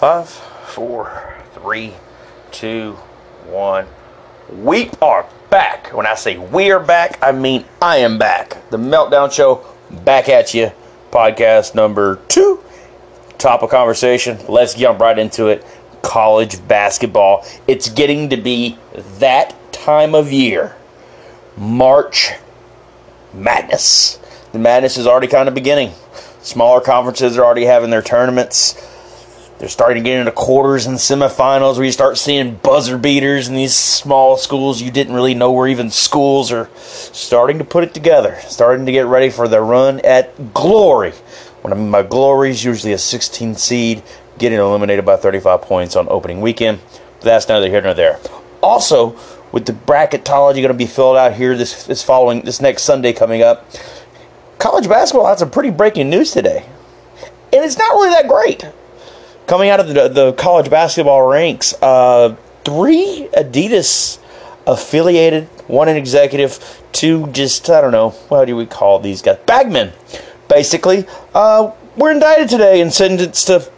Five, four, three, two, one. We are back. When I say we are back, I mean I am back. The Meltdown Show, back at you. Podcast number two. Top of conversation. Let's jump right into it. College basketball. It's getting to be that time of year. March Madness. The madness is already kind of beginning. Smaller conferences are already having their tournaments. They're starting to get into quarters and semifinals where you start seeing buzzer beaters in these small schools you didn't really know were even schools are starting to put it together, starting to get ready for the run at glory. When I mean by glory is usually a 16 seed getting eliminated by 35 points on opening weekend. But that's neither here nor there. Also, with the bracketology going to be filled out here this, this following this next Sunday coming up, college basketball had some pretty breaking news today. And it's not really that great. Coming out of the, the college basketball ranks, uh, three Adidas affiliated, one an executive, two just, I don't know, what do we call these guys? Bagmen, basically, uh, were indicted today and sentenced to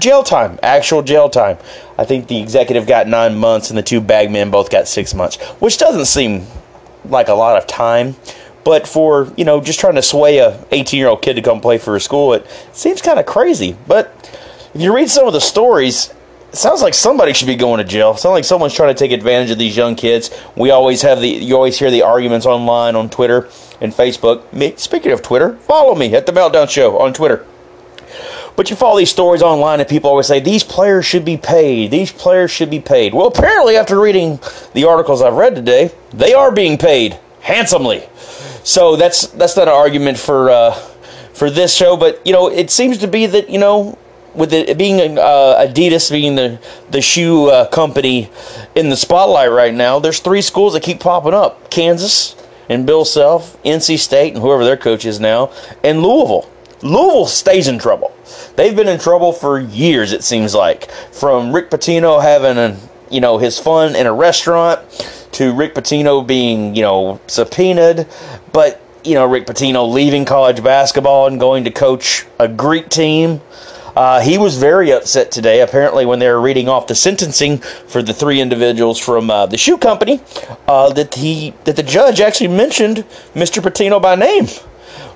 jail time, actual jail time. I think the executive got nine months and the two bagmen both got six months, which doesn't seem like a lot of time. But for, you know, just trying to sway a 18 year old kid to come play for a school, it seems kind of crazy. But if you read some of the stories, it sounds like somebody should be going to jail. It sounds like someone's trying to take advantage of these young kids. We always have the, you always hear the arguments online on Twitter and Facebook. Me, speaking of Twitter, follow me at The Meltdown Show on Twitter. But you follow these stories online, and people always say these players should be paid. These players should be paid. Well, apparently, after reading the articles I've read today, they are being paid handsomely. So that's that's not an argument for uh, for this show, but you know, it seems to be that you know, with it being uh, Adidas being the the shoe uh, company in the spotlight right now, there's three schools that keep popping up: Kansas and Bill Self, NC State, and whoever their coach is now, and Louisville. Louisville stays in trouble. They've been in trouble for years, it seems like. From Rick Pitino having a, you know his fun in a restaurant to Rick Pitino being you know subpoenaed, but you know Rick Pitino leaving college basketball and going to coach a Greek team. Uh, he was very upset today. Apparently, when they were reading off the sentencing for the three individuals from uh, the shoe company, uh, that he that the judge actually mentioned Mr. Pitino by name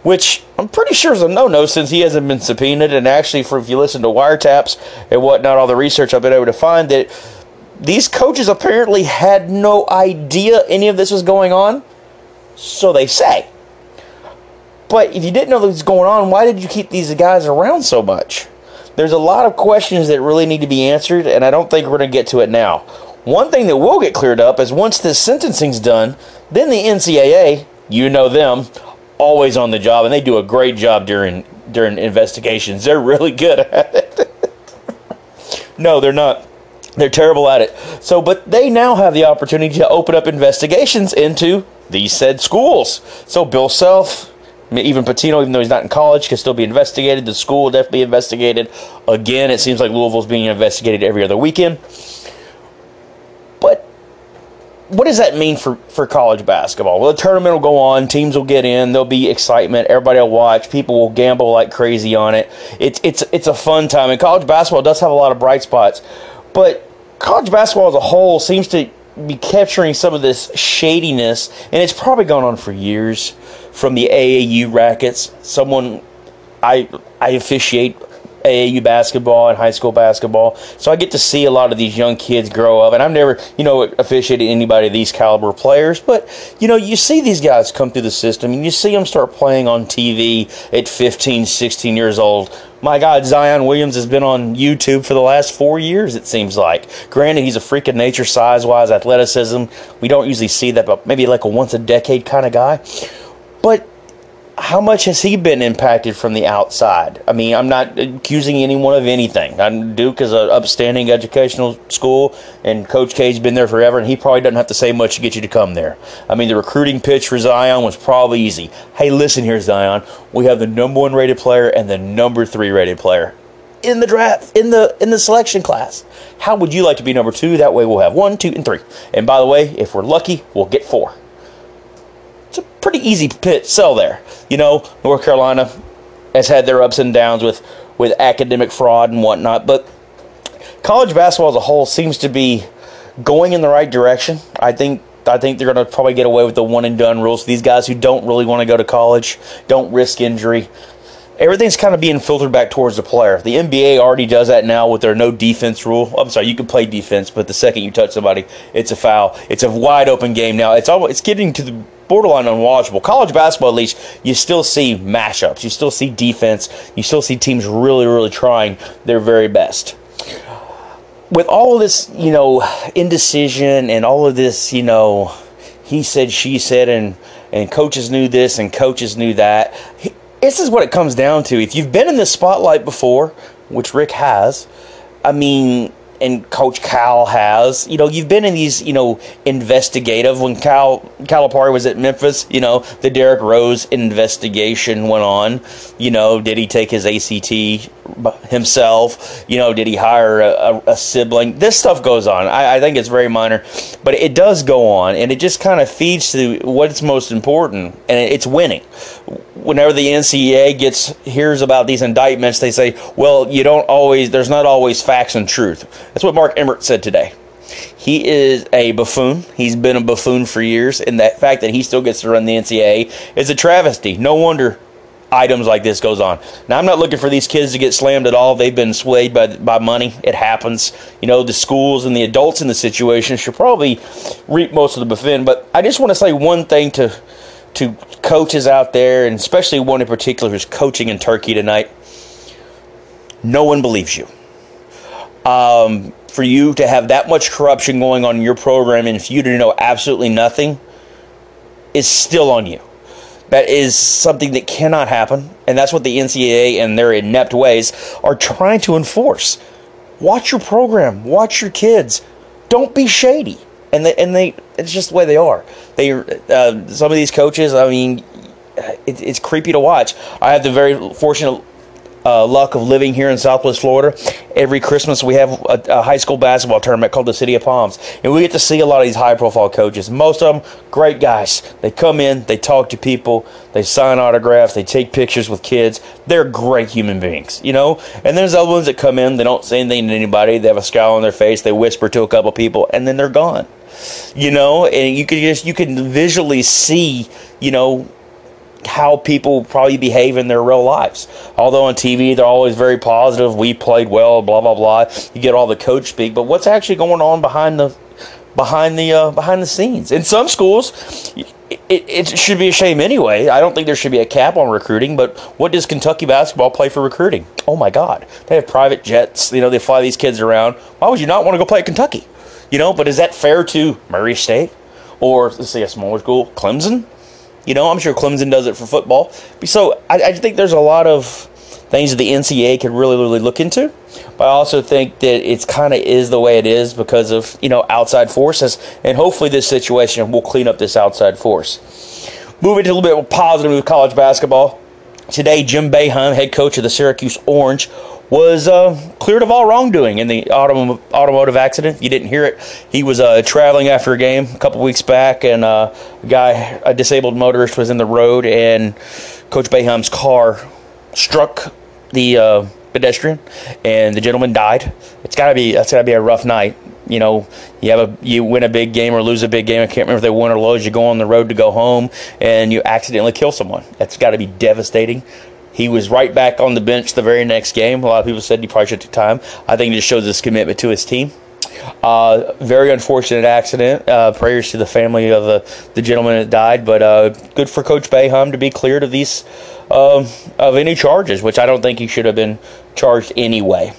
which I'm pretty sure is a no-no since he hasn't been subpoenaed. And actually, for if you listen to wiretaps and whatnot, all the research I've been able to find that these coaches apparently had no idea any of this was going on. So they say. But if you didn't know this was going on, why did you keep these guys around so much? There's a lot of questions that really need to be answered, and I don't think we're going to get to it now. One thing that will get cleared up is once this sentencing's done, then the NCAA, you know them, always on the job, and they do a great job during during investigations. They're really good at it. no, they're not. They're terrible at it. So, but they now have the opportunity to open up investigations into these said schools. So, Bill Self, even Pitino, even though he's not in college, can still be investigated. The school will definitely be investigated. Again, it seems like Louisville's being investigated every other weekend But what does that mean for, for college basketball? Well, the tournament will go on, teams will get in, there'll be excitement, everybody will watch, people will gamble like crazy on it. It's it's it's a fun time, and college basketball does have a lot of bright spots, but college basketball as a whole seems to be capturing some of this shadiness, and it's probably gone on for years from the AAU rackets. Someone I I officiate AAU basketball and high school basketball. So I get to see a lot of these young kids grow up. And I've never, you know, officiated anybody of these caliber players, but, you know, you see these guys come through the system and you see them start playing on TV at 15, 16 years old. My God, Zion Williams has been on YouTube for the last four years, it seems like. Granted, he's a freak of nature, size wise, athleticism. We don't usually see that, but maybe like a once a decade kind of guy. But how much has he been impacted from the outside? I mean, I'm not accusing anyone of anything. Duke is an upstanding educational school, and Coach K's been there forever, and he probably doesn't have to say much to get you to come there. I mean, the recruiting pitch for Zion was probably easy. Hey, listen here, Zion. We have the number one rated player and the number three rated player in the draft in the in the selection class. How would you like to be number two? That way, we'll have one, two, and three. And by the way, if we're lucky, we'll get four it's a pretty easy pit sell there. You know, North Carolina has had their ups and downs with with academic fraud and whatnot, but college basketball as a whole seems to be going in the right direction. I think I think they're going to probably get away with the one and done rules. These guys who don't really want to go to college, don't risk injury. Everything's kind of being filtered back towards the player. The NBA already does that now with their no defense rule. I'm sorry, you can play defense, but the second you touch somebody, it's a foul. It's a wide open game now. It's all, it's getting to the borderline unwatchable. College basketball, at least, you still see mashups. You still see defense. You still see teams really, really trying their very best with all this, you know, indecision and all of this, you know, he said, she said, and and coaches knew this and coaches knew that. This is what it comes down to. If you've been in the spotlight before, which Rick has, I mean, and Coach Cal has. You know, you've been in these, you know, investigative. When Cal Calipari was at Memphis, you know, the Derrick Rose investigation went on. You know, did he take his ACT himself? You know, did he hire a, a sibling? This stuff goes on. I, I, think it's very minor, but it does go on, and it just kind of feeds to what's most important, and it's winning. Whenever the NCAA gets hears about these indictments, they say, "Well, you don't always. There's not always facts and truth." That's what Mark Emmert said today. He is a buffoon. He's been a buffoon for years, and that fact that he still gets to run the NCAA is a travesty. No wonder items like this goes on. Now I'm not looking for these kids to get slammed at all. They've been swayed by by money. It happens. You know, the schools and the adults in the situation should probably reap most of the buffin. But I just want to say one thing to to coaches out there, and especially one in particular who's coaching in Turkey tonight. No one believes you. Um, for you to have that much corruption going on in your program and for you to know absolutely nothing is still on you. That is something that cannot happen, and that's what the NCAA and their inept ways are trying to enforce. Watch your program, watch your kids. Don't be shady, and they and they it's just the way they are. They uh, some of these coaches, I mean, it, it's creepy to watch. I have the very fortunate uh, luck of living here in Southwest Florida. Every Christmas we have a, a, high school basketball tournament called the City of Palms, and we get to see a lot of these high-profile coaches. Most of them great guys. They come in, they talk to people, they sign autographs, they take pictures with kids. They're great human beings, you know. And there's other ones that come in, they don't say anything to anybody. They have a scowl on their face, they whisper to a couple people, and then they're gone. You know, and you can just you can visually see, you know, how people probably behave in their real lives. Although on TV they're always very positive, we played well, blah blah blah. You get all the coach speak, but what's actually going on behind the behind the uh, behind the scenes? In some schools, it, it should be a shame anyway. I don't think there should be a cap on recruiting, but what does Kentucky basketball play for recruiting? Oh my God, they have private jets. You know they fly these kids around. Why would you not want to go play at Kentucky? You know, but is that fair to Murray State or let's say a smaller school, Clemson? You know, I'm sure Clemson does it for football. So I, I think there's a lot of things that the NCAA could really, really look into. But I also think that it's kind of is the way it is because of you know outside forces, and hopefully this situation will clean up this outside force. Moving to a little bit more positive with college basketball. Today, Jim Boeheim, head coach of the Syracuse Orange, was uh, cleared of all wrongdoing in the autom- automotive accident. You didn't hear it. He was uh, traveling after a game a couple weeks back, and uh, a guy, a disabled motorist, was in the road, and Coach Boeheim's car struck the uh, pedestrian, and the gentleman died. It's got to be that's got to be a rough night. You know, you have a you win a big game or lose a big game. I can't remember if they won or lose. You go on the road to go home, and you accidentally kill someone. That's got to be devastating. He was right back on the bench the very next game. A lot of people said he probably should take time. I think it just shows his commitment to his team. Uh, very unfortunate accident. Uh, prayers to the family of the, the gentleman that died, but uh, good for Coach Boeheim to be cleared of these um, of any charges, which I don't think he should have been charged anyway.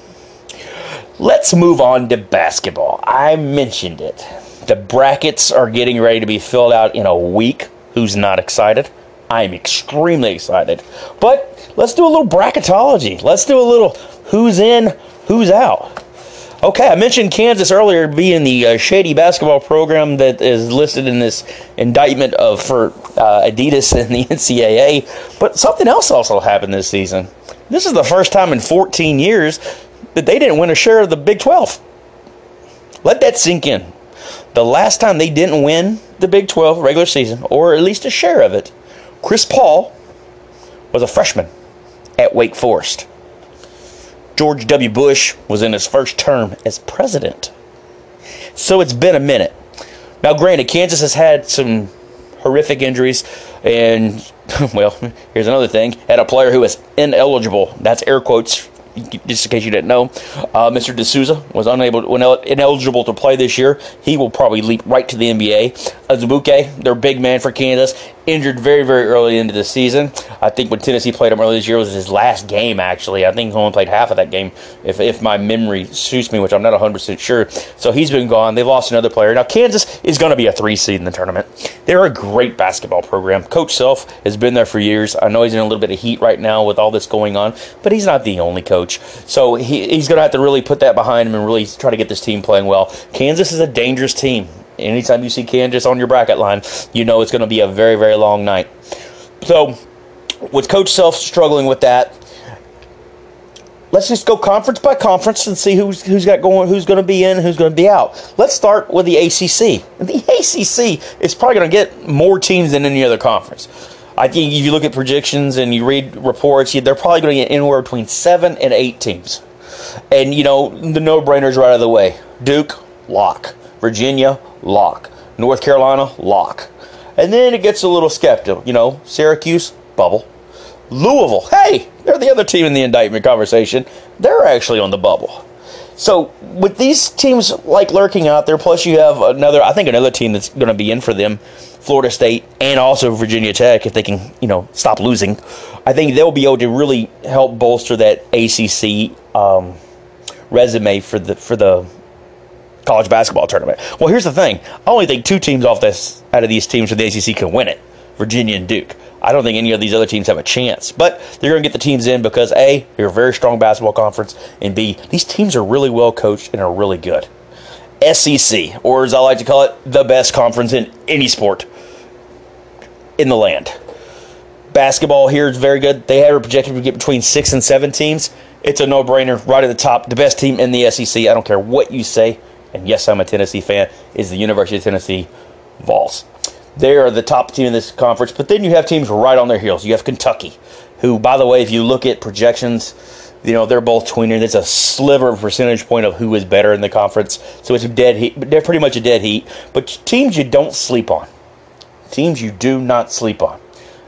Let's move on to basketball. I mentioned it. The brackets are getting ready to be filled out in a week. Who's not excited? I'm extremely excited. But let's do a little bracketology. Let's do a little who's in, who's out. Okay, I mentioned Kansas earlier being the uh, shady basketball program that is listed in this indictment of for uh, Adidas and the NCAA, but something else also happened this season. This is the first time in 14 years that they didn't win a share of the Big 12. Let that sink in. The last time they didn't win the Big 12 regular season, or at least a share of it, Chris Paul was a freshman at Wake Forest. George W. Bush was in his first term as president. So it's been a minute. Now, granted, Kansas has had some horrific injuries, and, well, here's another thing had a player who is ineligible. That's air quotes just in case you didn't know, uh, Mr. De Sousa was unable, ineligible to play this year. He will probably leap right to the NBA. Azubuike, their big man for Kansas, injured very, very early into the season. I think when Tennessee played him early this year was his last game, actually. I think he only played half of that game, if, if my memory suits me, which I'm not 100% sure. So he's been gone. They've lost another player. Now, Kansas is going to be a three seed in the tournament. They're a great basketball program. Coach Self has been there for years. I know he's in a little bit of heat right now with all this going on, but he's not the only coach. So he, he's going to have to really put that behind him and really try to get this team playing well. Kansas is a dangerous team anytime you see Kansas on your bracket line, you know it's going to be a very, very long night. So, with Coach Self struggling with that, let's just go conference by conference and see who's who's got going, who's going to be in, who's going to be out. Let's start with the ACC. The ACC is probably going to get more teams than any other conference. I think if you look at projections and you read reports, they're probably going to get anywhere between seven and eight teams. And you know the no-brainers right out of the way: Duke, lock; Virginia, lock. North Carolina, lock. And then it gets a little skeptical. You know, Syracuse, bubble. Louisville, hey, they're the other team in the indictment conversation. They're actually on the bubble. So with these teams like lurking out there, plus you have another, I think another team that's going to be in for them, Florida State and also Virginia Tech, if they can, you know, stop losing. I think they'll be able to really help bolster that ACC um, resume for the for the college basketball tournament. Well, here's the thing: I only think two teams off this out of these teams for the ACC can win it: Virginia and Duke. I don't think any of these other teams have a chance, but they're going to get the teams in because a they're a very strong basketball conference, and b these teams are really well coached and are really good. SEC, or as I like to call it, the best conference in any sport in the land. Basketball here is very good. They have a projected to get between six and seven teams. It's a no-brainer, right at the top, the best team in the SEC. I don't care what you say and yes, I'm a Tennessee fan, is the University of Tennessee Vols. They are the top team in this conference, but then you have teams right on their heels. You have Kentucky, who, by the way, if you look at projections, you know they're both tweener. There's a sliver of percentage point of who is better in the conference, so it's a dead heat. They're pretty much a dead heat. But teams you don't sleep on, teams you do not sleep on,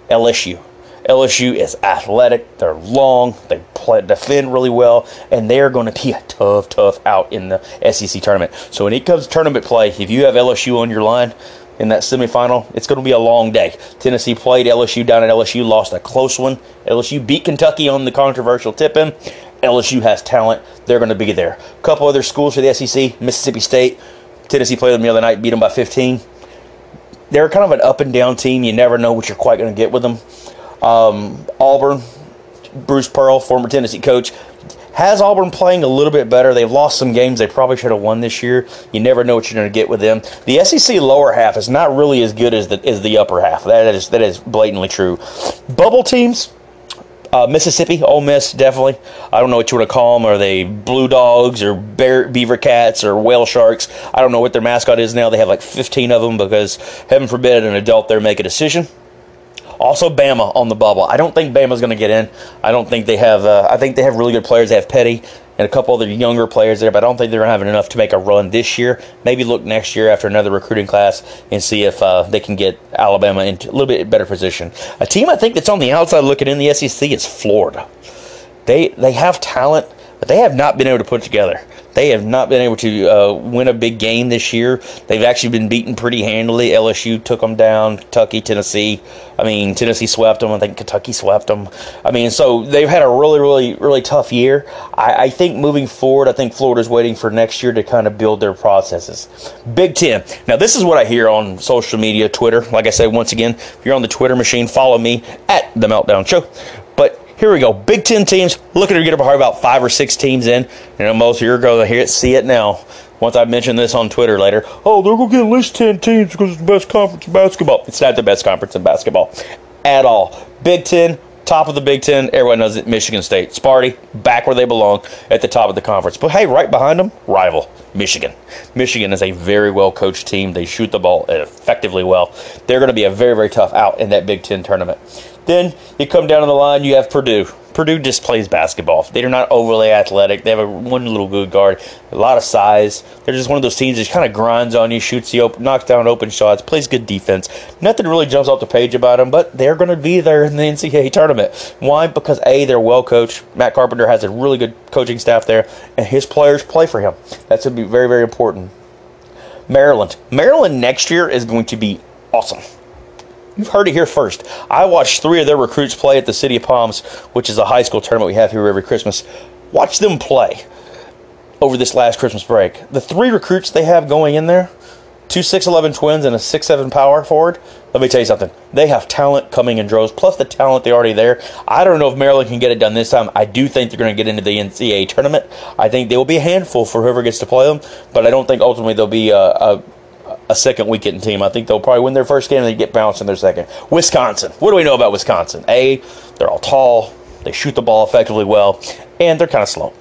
LSU. LSU is athletic. They're long. They play, defend really well, and they're going to be a tough, tough out in the SEC tournament. So when it comes to tournament play, if you have LSU on your line in that semifinal, it's going to be a long day. Tennessee played LSU down at LSU, lost a close one. LSU beat Kentucky on the controversial tip-in. LSU has talent. They're going to be there. A couple other schools for the SEC, Mississippi State. Tennessee played them the other night, beat them by 15. They're kind of an up and down team. You never know what you're quite going to get with them. Um, Auburn, Bruce Pearl, former Tennessee coach, has Auburn playing a little bit better. They've lost some games they probably should have won this year. You never know what you're going to get with them. The SEC lower half is not really as good as the as the upper half. That is that is blatantly true. Bubble teams. Uh, Mississippi, Ole Miss, definitely. I don't know what you want to call them. Are they blue dogs or bear, beaver cats or whale sharks? I don't know what their mascot is now. They have like 15 of them because, heaven forbid, an adult there make a decision. Also, Bama on the bubble. I don't think Bama's going to get in. I don't think they have. Uh, I think they have really good players. They have Petty and a couple other younger players there, but I don't think they're having enough to make a run this year. Maybe look next year after another recruiting class and see if uh, they can get Alabama into a little bit better position. A team I think that's on the outside looking in the SEC is Florida. They they have talent, but they have not been able to put together. They have not been able to uh, win a big game this year. They've actually been beaten pretty handily. LSU took them down. Kentucky, Tennessee. I mean, Tennessee swept them. I think Kentucky swept them. I mean, so they've had a really, really, really tough year. I, I think moving forward, I think Florida's waiting for next year to kind of build their processes. Big Ten. Now, this is what I hear on social media, Twitter. Like I said, once again, if you're on the Twitter machine, follow me at The Meltdown Show. Here we go. Big Ten teams. Looking to get probably about five or six teams in. You know, most of you are going to hear it, see it now. Once I mention this on Twitter later, oh, they're going to get at least 10 teams because it's the best conference in basketball. It's not the best conference in basketball at all. Big Ten, top of the Big Ten, everyone knows it, Michigan State. Sparty, back where they belong, at the top of the conference. But hey, right behind them, rival, Michigan. Michigan is a very well coached team. They shoot the ball effectively well. They're going to be a very, very tough out in that Big Ten tournament. Then you come down to the line, you have Purdue. Purdue just plays basketball. They're not overly athletic. They have a one little good guard, a lot of size. They're just one of those teams that kind of grinds on you, shoots the open, knocks down open shots, plays good defense. Nothing really jumps off the page about them, but they're going to be there in the NCAA tournament. Why? Because a they're well coached. Matt Carpenter has a really good coaching staff there, and his players play for him. That's going to be very very important. Maryland. Maryland next year is going to be awesome. You've heard it here first. I watched three of their recruits play at the City of Palms, which is a high school tournament we have here every Christmas. Watch them play over this last Christmas break. The three recruits they have going in there, two 6'11 twins and a 6'7 power forward, let me tell you something. They have talent coming in droves, plus the talent they already there. I don't know if Maryland can get it done this time. I do think they're going to get into the NCAA tournament. I think they will be a handful for whoever gets to play them, but I don't think ultimately they'll be a, a a second weekend team. I think they'll probably win their first game and they get bounced in their second. Wisconsin. What do we know about Wisconsin? A, they're all tall, they shoot the ball effectively well, and they're kind of slow.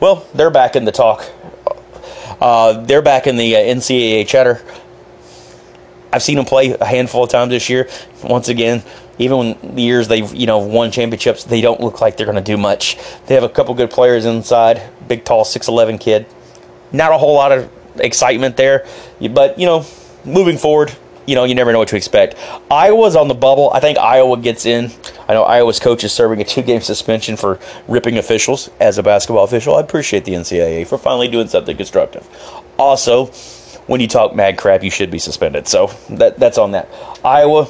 Well, they're back in the talk. Uh, they're back in the uh, NCAA chatter. I've seen them play a handful of times this year. Once again, even when the years they've you know won championships, they don't look like they're going to do much. They have a couple good players inside. Big, tall, six eleven kid. Not a whole lot of excitement there. But, you know, moving forward, you know, you never know what to expect. Iowa's on the bubble. I think Iowa gets in. I know Iowa's coach is serving a two game suspension for ripping officials as a basketball official. I appreciate the NCAA for finally doing something constructive. Also, when you talk mad crap, you should be suspended. So that that's on that. Iowa,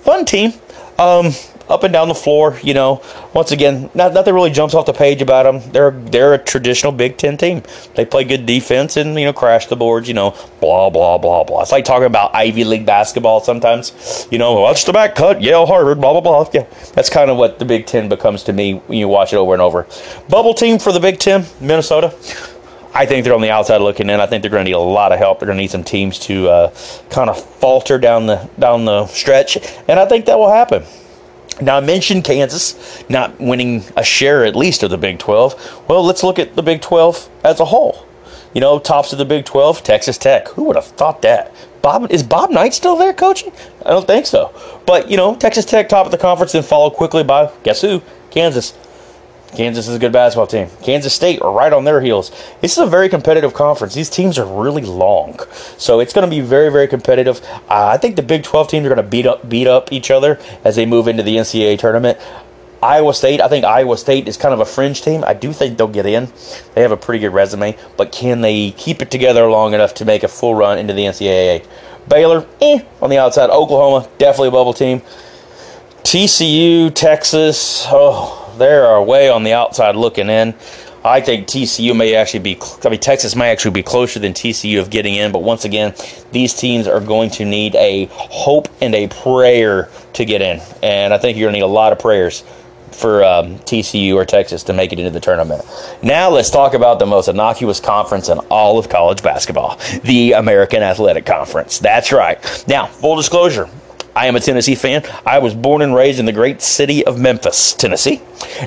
fun team. Um, up and down the floor. You know, once again, not, nothing really jumps off the page about them. They're they're a traditional Big Ten team. They play good defense and you know crash the boards. You know, blah blah blah blah. It's like talking about Ivy League basketball sometimes. You know, watch the back cut, Yale, Harvard, blah blah blah. Yeah, that's kind of what the Big Ten becomes to me when you watch it over and over. Bubble team for the Big Ten, Minnesota. I think they're on the outside looking in. I think they're going to need a lot of help. They're going to need some teams to uh, kind of falter down the down the stretch, and I think that will happen. Now, I mentioned Kansas not winning a share at least of the Big 12. Well, let's look at the Big 12 as a whole. You know, tops of the Big 12, Texas Tech. Who would have thought that? Bob is Bob Knight still there coaching? I don't think so. But, you know, Texas Tech top of the conference and followed quickly by guess who? Kansas. Kansas is a good basketball team. Kansas State are right on their heels. This is a very competitive conference. These teams are really long, so it's going to be very, very competitive. Uh, I think the Big 12 teams are going to beat up beat up each other as they move into the NCAA tournament. Iowa State, I think Iowa State is kind of a fringe team. I do think they'll get in. They have a pretty good resume, but can they keep it together long enough to make a full run into the NCAA? Baylor, eh, on the outside. Oklahoma, definitely a bubble team. TCU, Texas, oh, they are way on the outside looking in. I think TCU may actually be, I mean, Texas may actually be closer than TCU of getting in, but once again, these teams are going to need a hope and a prayer to get in. And I think you're going to need a lot of prayers for um, TCU or Texas to make it into the tournament. Now let's talk about the most innocuous conference in all of college basketball, the American Athletic Conference. That's right. Now, full disclosure, I am a Tennessee fan. I was born and raised in the great city of Memphis, Tennessee.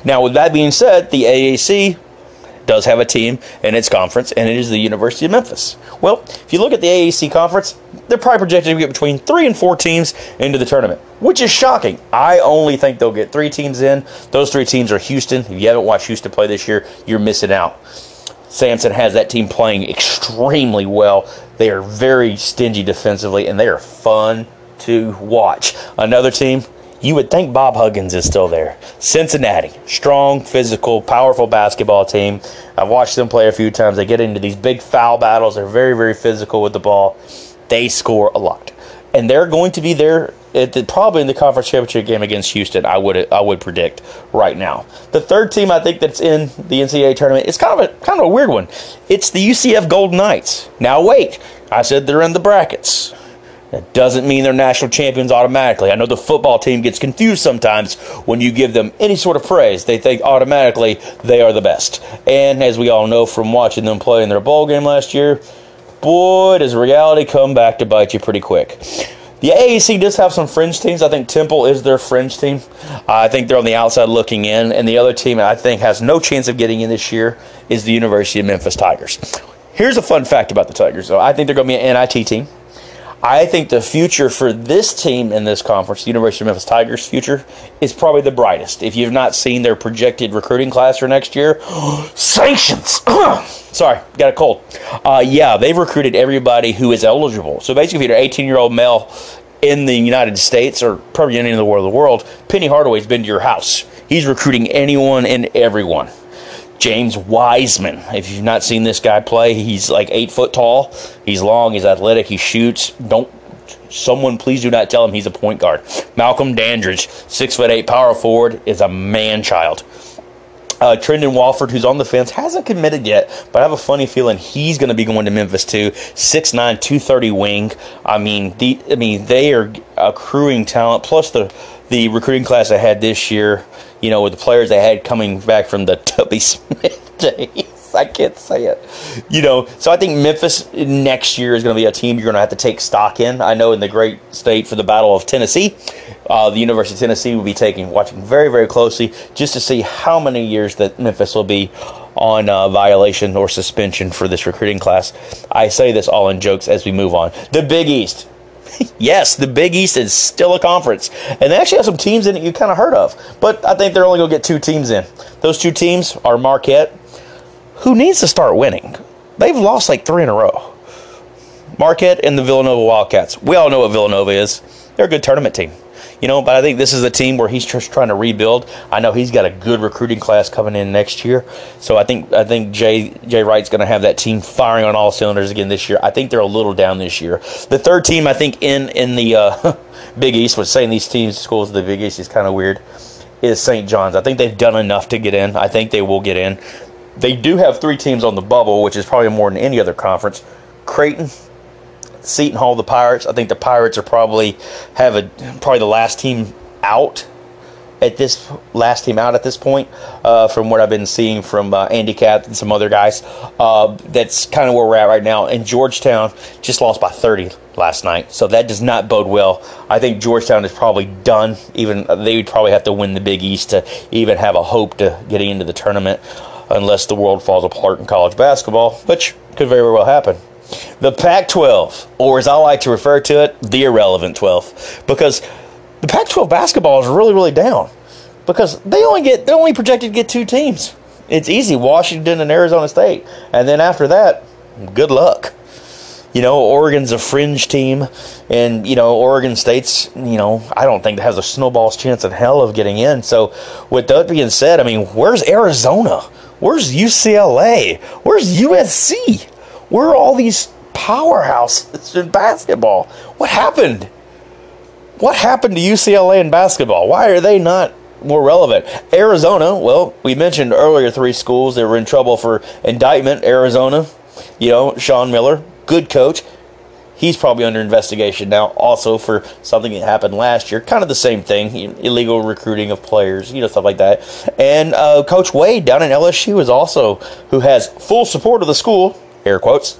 Now, with that being said, the AAC does have a team in its conference, and it is the University of Memphis. Well, if you look at the AAC conference, they're probably projected to get between three and four teams into the tournament, which is shocking. I only think they'll get three teams in. Those three teams are Houston. If you haven't watched Houston play this year, you're missing out. Sampson has that team playing extremely well. They are very stingy defensively, and they are fun to watch. Another team, you would think Bob Huggins is still there. Cincinnati, strong, physical, powerful basketball team. I've watched them play a few times. They get into these big foul battles. They're very, very physical with the ball. They score a lot, and they're going to be there the, probably in the conference championship game against Houston. I would I would predict right now. The third team I think that's in the NCAA tournament is kind of a kind of a weird one. It's the UCF Golden Knights. Now wait, I said they're in the brackets. That doesn't mean they're national champions automatically. I know the football team gets confused sometimes when you give them any sort of praise. They think automatically they are the best. And as we all know from watching them play in their bowl game last year, boy, does reality come back to bite you pretty quick. The AAC does have some fringe teams. I think Temple is their fringe team. I think they're on the outside looking in. And the other team I think has no chance of getting in this year is the University of Memphis Tigers. Here's a fun fact about the Tigers, though. I think they're going to be an NIT team. I think the future for this team in this conference, the University of Memphis Tigers' future, is probably the brightest. If you've not seen their projected recruiting class for next year, sanctions. Sorry, got a cold. Uh, yeah, they've recruited everybody who is eligible. So basically, if you're an 18 year old male in the United States or probably any the world, of the world, Penny Hardaway's been to your house. He's recruiting anyone and everyone. James Wiseman. If you've not seen this guy play, he's like eight foot tall. He's long. He's athletic. He shoots. Don't someone please do not tell him he's a point guard. Malcolm Dandridge, six foot eight power forward, is a man child. Uh, Trendon Watford, who's on the fence, hasn't committed yet, but I have a funny feeling he's going to be going to Memphis too. 6'9", 230 wing. I mean, the, I mean they are accruing talent. Plus the the recruiting class I had this year, you know, with the players they had coming back from the Tubby Smith days. I can't say it. You know, so I think Memphis next year is going to be a team you're going to have to take stock in. I know in the great state for the Battle of Tennessee, uh, the University of Tennessee will be taking, watching very, very closely just to see how many years that Memphis will be on uh, violation or suspension for this recruiting class. I say this all in jokes as we move on. The Big East. yes, the Big East is still a conference, and they actually have some teams in it you kind of heard of. But I think they're only going to get two teams in. Those two teams are Marquette, who needs to start winning. They've lost like three in a row. Marquette and the Villanova Wildcats. We all know what Villanova is. They're a good tournament team. You know, but I think this is a team where he's just trying to rebuild. I know he's got a good recruiting class coming in next year, so I think I think Jay Jay Wright's going to have that team firing on all cylinders again this year. I think they're a little down this year. The third team, I think, in in the uh, Big East, was saying these teams schools of the Big East is kind of weird. Is St. John's? I think they've done enough to get in. I think they will get in. They do have three teams on the bubble, which is probably more than any other conference. Creighton, Seton Hall, the Pirates. I think the Pirates are probably have a probably the last team out at this last team out at this point, uh, from what I've been seeing from uh, Andy Capp and some other guys. Uh, that's kind of where we're at right now. And Georgetown just lost by 30 last night, so that does not bode well. I think Georgetown is probably done. Even they would probably have to win the Big East to even have a hope to getting into the tournament, unless the world falls apart in college basketball, which could very well happen. The Pac 12, or as I like to refer to it, the irrelevant 12. Because the Pac 12 basketball is really, really down. Because they only get they only projected to get two teams. It's easy, Washington and Arizona State. And then after that, good luck. You know, Oregon's a fringe team, and you know, Oregon State's, you know, I don't think it has a snowball's chance in hell of getting in. So, with that being said, I mean, where's Arizona? Where's UCLA? Where's USC? Where are all these powerhouses in basketball? What happened? What happened to UCLA in basketball? Why are they not more relevant? Arizona, well, we mentioned earlier three schools that were in trouble for indictment. Arizona, you know, Sean Miller, good coach. He's probably under investigation now, also for something that happened last year. Kind of the same thing, illegal recruiting of players, you know, stuff like that. And uh, Coach Wade down in LSU is also who has full support of the school air quotes,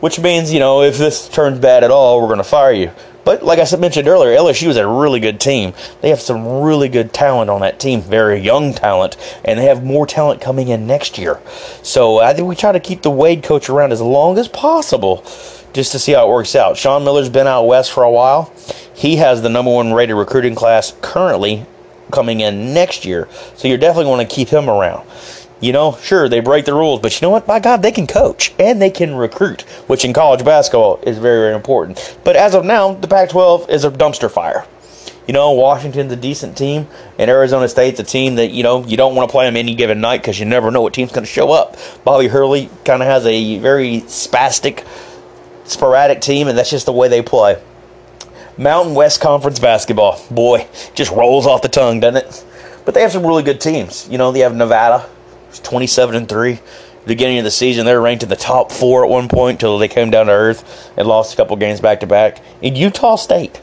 which means, you know, if this turns bad at all, we're going to fire you. But like I said mentioned earlier, LSU is a really good team. They have some really good talent on that team, very young talent, and they have more talent coming in next year. So I think we try to keep the Wade coach around as long as possible just to see how it works out. Sean Miller's been out west for a while. He has the number one rated recruiting class currently coming in next year. So you're definitely going to keep him around you know, sure, they break the rules, but you know what? By God, they can coach and they can recruit, which in college basketball is very, very important. But as of now, the Pac 12 is a dumpster fire. You know, Washington's a decent team, and Arizona State's a team that, you know, you don't want to play them any given night because you never know what team's going to show up. Bobby Hurley kind of has a very spastic, sporadic team, and that's just the way they play. Mountain West Conference basketball, boy, just rolls off the tongue, doesn't it? But they have some really good teams. You know, they have Nevada, 27 and 3 beginning of the season. They were ranked in the top four at one point until they came down to earth and lost a couple games back to back. In Utah State,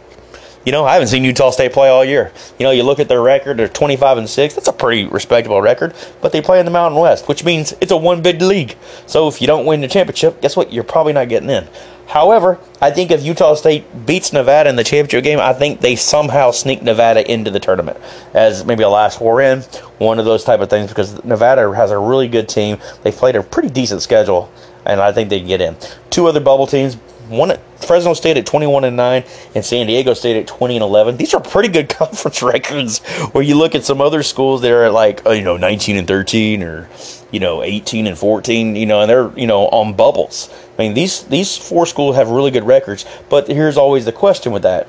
you know, I haven't seen Utah State play all year. You know, you look at their record; they're 25 and six. That's a pretty respectable record. But they play in the Mountain West, which means it's a one bid league. So if you don't win the championship, guess what? You're probably not getting in. However, I think if Utah State beats Nevada in the championship game, I think they somehow sneak Nevada into the tournament as maybe a last four in, one of those type of things because Nevada has a really good team. They've played a pretty decent schedule, and I think they can get in. Two other bubble teams, One Fresno State at 21 and 9 and San Diego State at 20 and 11. These are pretty good conference records where you look at some other schools that are like, uh, you know, 19 and 13 or, you know, 18 and 14, you know, and they're, you know, on bubbles. I mean, these these four schools have really good records, but here's always the question with that.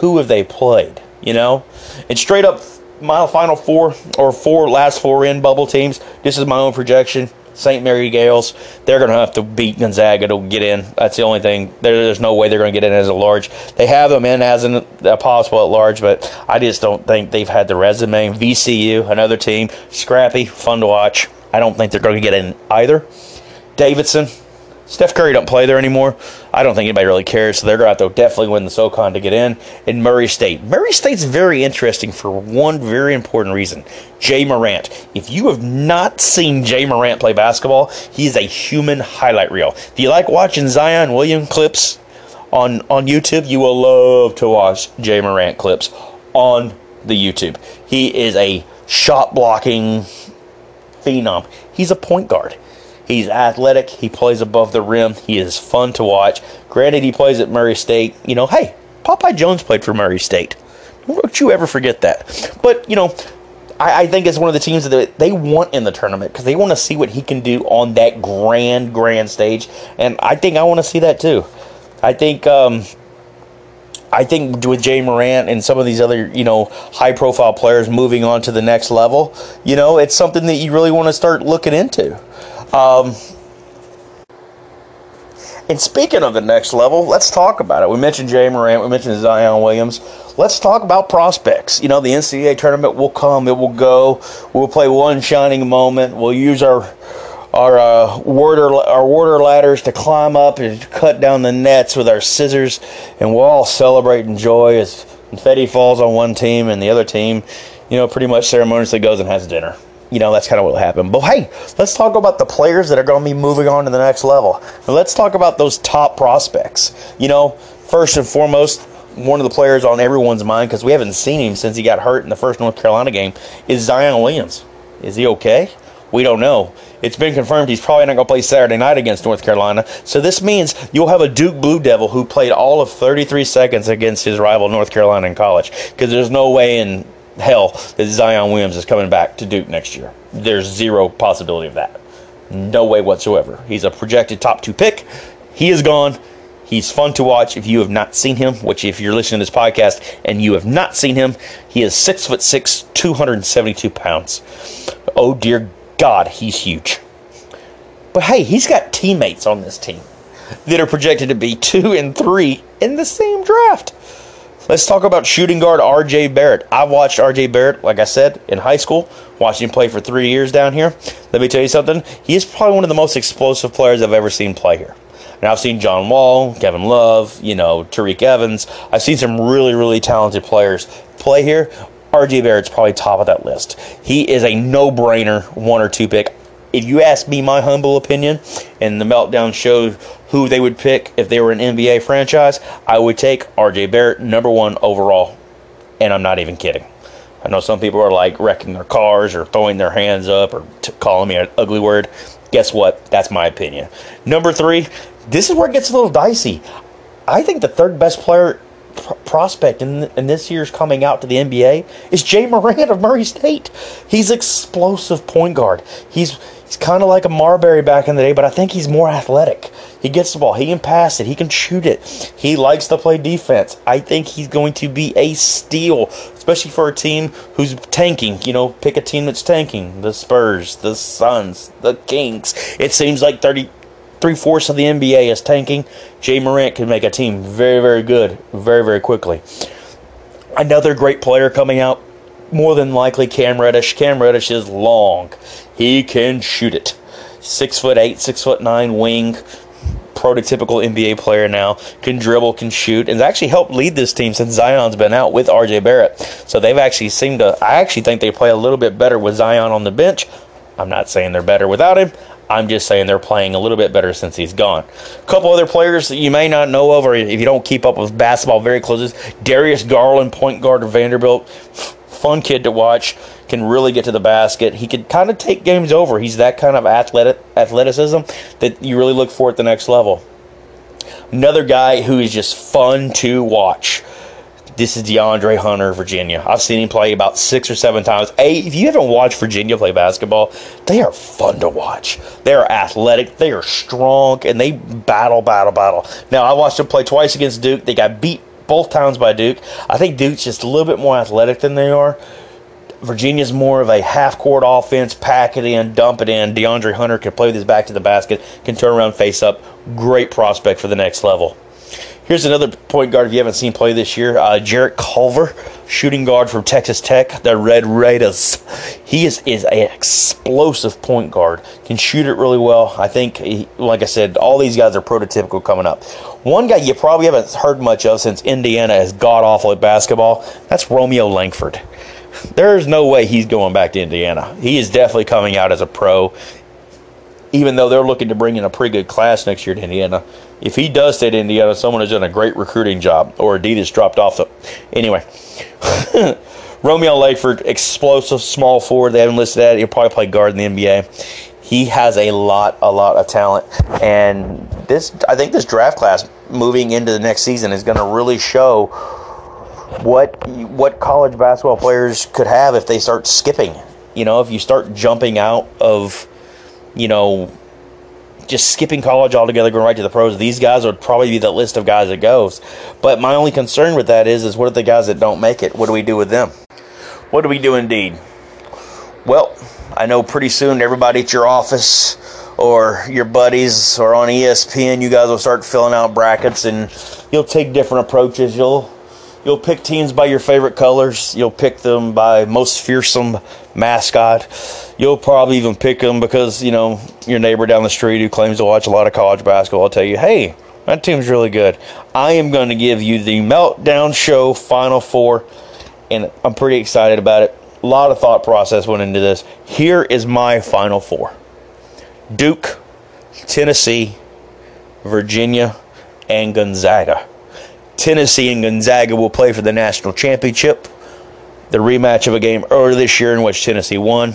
Who have they played, you know? And straight up my final four or four last four in bubble teams, this is my own projection. St. Mary Gaels, they're going to have to beat Gonzaga to get in. That's the only thing. There, there's no way they're going to get in as a large. They have them in as an, a possible at large, but I just don't think they've had the resume. VCU, another team, scrappy, fun to watch. I don't think they're going to get in either. Davidson, Steph Curry don't play there anymore. I don't think anybody really cares, so they're going to have to definitely win the SoCon to get in. And Murray State. Murray State's very interesting for one very important reason. Ja Morant. If you have not seen Ja Morant play basketball, he is a human highlight reel. If you like watching Zion William clips on, on YouTube, you will love to watch Ja Morant clips on the YouTube. He is a shot blocking phenom. He's a point guard. He's athletic. He plays above the rim. He is fun to watch. Granted, he plays at Murray State. You know, hey, Popeye Jones played for Murray State. Don't you ever forget that. But, you know, I, I think it's one of the teams that they want in the tournament because they want to see what he can do on that grand, grand stage. And I think I want to see that too. I think. Um, I think with Ja Morant and some of these other, you know, high profile players moving on to the next level, you know, it's something that you really want to start looking into. Um, and speaking of the next level, let's talk about it. We mentioned Ja Morant, we mentioned Zion Williams. Let's talk about prospects. You know, the NCAA tournament will come, it will go. We'll play one shining moment. We'll use our our uh, water our water ladders to climb up and cut down the nets with our scissors, and we'll all celebrate and joy as confetti falls on one team and the other team, you know, pretty much ceremoniously goes and has dinner you know, that's kind of what will happen. But hey, let's talk about the players that are going to be moving on to the next level. And let's talk about those top prospects. You know, first and foremost, one of the players on everyone's mind because we haven't seen him since he got hurt in the first North Carolina game is Zion Williams. Is he okay? We don't know. It's been confirmed he's probably not going to play Saturday night against North Carolina. So this means you'll have a Duke Blue Devil who played all of 33 seconds against his rival North Carolina in college because there's no way in hell that Zion Williams is coming back to Duke next year. There's zero possibility of that. No way whatsoever. He's a projected top two pick. He is gone. He's fun to watch if you have not seen him, which if you're listening to this podcast and you have not seen him, he is six foot six, 272 pounds. Oh dear God, he's huge. But hey, he's got teammates on this team that are projected to be two and three in the same draft. Let's talk about shooting guard RJ Barrett. I've watched RJ Barrett, like I said, in high school, watched him play for three years down here. Let me tell you something. He is probably one of the most explosive players I've ever seen play here. Now I've seen John Wall, Kevin Love, you know, Tyreke Evans. I've seen some really, really talented players play here. RJ Barrett's probably top of that list. He is a no-brainer one or two pick if you ask me my humble opinion, and the meltdown showed who they would pick if they were an NBA franchise, I would take RJ Barrett number one overall. And I'm not even kidding. I know some people are like wrecking their cars or throwing their hands up or t- calling me an ugly word. Guess what? That's my opinion. Number three, this is where it gets a little dicey. I think the third best player pr- prospect in, in this year's coming out to the NBA is Ja Morant of Murray State. He's explosive point guard. He's He's kind of like a Marbury back in the day, but I think he's more athletic. He gets the ball, he can pass it, he can shoot it. He likes to play defense. I think he's going to be a steal, especially for a team who's tanking. You know, pick a team that's tanking. The Spurs, the Suns, the Kings. It seems like 30, three fourths of the NBA is tanking. Ja Morant can make a team very, very good, very, very quickly. Another great player coming out more than likely Cam Reddish. Cam Reddish is long. He can shoot it. Six foot eight, six foot nine wing, prototypical NBA player now. Can dribble, can shoot, and actually helped lead this team since Zion's been out with RJ Barrett. So they've actually seemed to. I actually think they play a little bit better with Zion on the bench. I'm not saying they're better without him. I'm just saying they're playing a little bit better since he's gone. A couple other players that you may not know of, or if you don't keep up with basketball very closely, Darius Garland, point guard of Vanderbilt fun kid to watch. Can really get to the basket. He could kind of take games over. He's that kind of athletic athleticism that you really look for at the next level. Another guy who is just fun to watch. This is DeAndre Hunter, Virginia. I've seen him play about six or seven times. Hey, if you haven't watched Virginia play basketball, they are fun to watch. They are athletic, they are strong, and they battle, battle, battle. Now, I watched them play twice against Duke. They got beat both times by Duke. I think Duke's just a little bit more athletic than they are. Virginia's more of a half court offense, pack it in, dump it in. DeAndre Hunter can play with his back to the basket, can turn around, face up. Great prospect for the next level. Here's another point guard if you haven't seen play this year uh, Jarrett Culver, shooting guard from Texas Tech, the Red Raiders. He is, is an explosive point guard, can shoot it really well. I think, he, like I said, all these guys are prototypical coming up. One guy you probably haven't heard much of since Indiana is god awful at basketball, that's Romeo Langford. There's no way he's going back to Indiana. He is definitely coming out as a pro even though they're looking to bring in a pretty good class next year to Indiana. If he does stay at Indiana, someone has done a great recruiting job, or Adidas dropped off. The, anyway, Romeo Langford, explosive small forward. They haven't listed that. He'll probably play guard in the NBA. He has a lot, a lot of talent, and this I think this draft class moving into the next season is going to really show what what college basketball players could have if they start skipping. You know, if you start jumping out of you know, just skipping college altogether, going right to the pros. These guys would probably be the list of guys that goes. But my only concern with that is, is what are the guys that don't make it? What do we do with them? What do we do indeed? Well, I know pretty soon everybody at your office or your buddies or on ESPN, you guys will start filling out brackets and you'll take different approaches. You'll You'll pick teams by your favorite colors. You'll pick them by most fearsome mascot. You'll probably even pick them because, you know, your neighbor down the street who claims to watch a lot of college basketball will tell you, hey, that team's really good. I am going to give you the Meltdown Show Final Four, and I'm pretty excited about it. A lot of thought process went into this. Here is my Final Four Duke, Tennessee, Virginia, and Gonzaga. Tennessee and Gonzaga will play for the national championship. The rematch of a game earlier this year in which Tennessee won.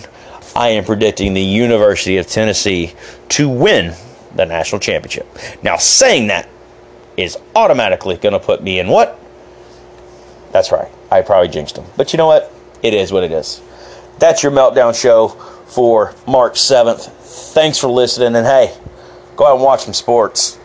I am predicting the University of Tennessee to win the national championship. Now, saying that is automatically going to put me in what? That's right. I probably jinxed them. But you know what? It is what it is. That's your meltdown show for March 7th. Thanks for listening. And hey, go out and watch some sports.